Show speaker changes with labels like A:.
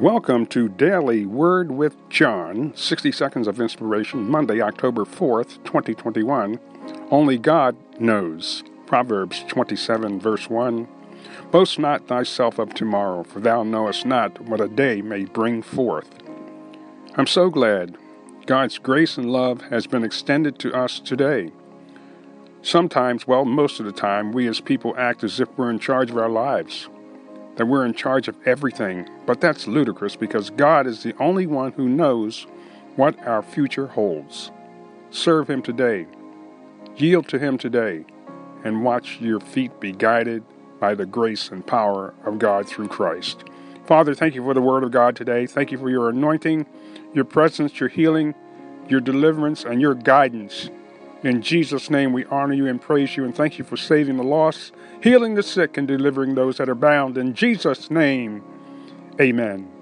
A: Welcome to Daily Word with John, 60 Seconds of Inspiration, Monday, October 4th, 2021. Only God knows. Proverbs 27, verse 1. Boast not thyself of tomorrow, for thou knowest not what a day may bring forth. I'm so glad God's grace and love has been extended to us today. Sometimes, well, most of the time, we as people act as if we're in charge of our lives that we're in charge of everything, but that's ludicrous because God is the only one who knows what our future holds. Serve Him today, yield to Him today, and watch your feet be guided by the grace and power of God through Christ. Father, thank you for the Word of God today. Thank you for your anointing, your presence, your healing, your deliverance, and your guidance. In Jesus' name, we honor you and praise you and thank you for saving the lost, healing the sick, and delivering those that are bound. In Jesus' name, amen.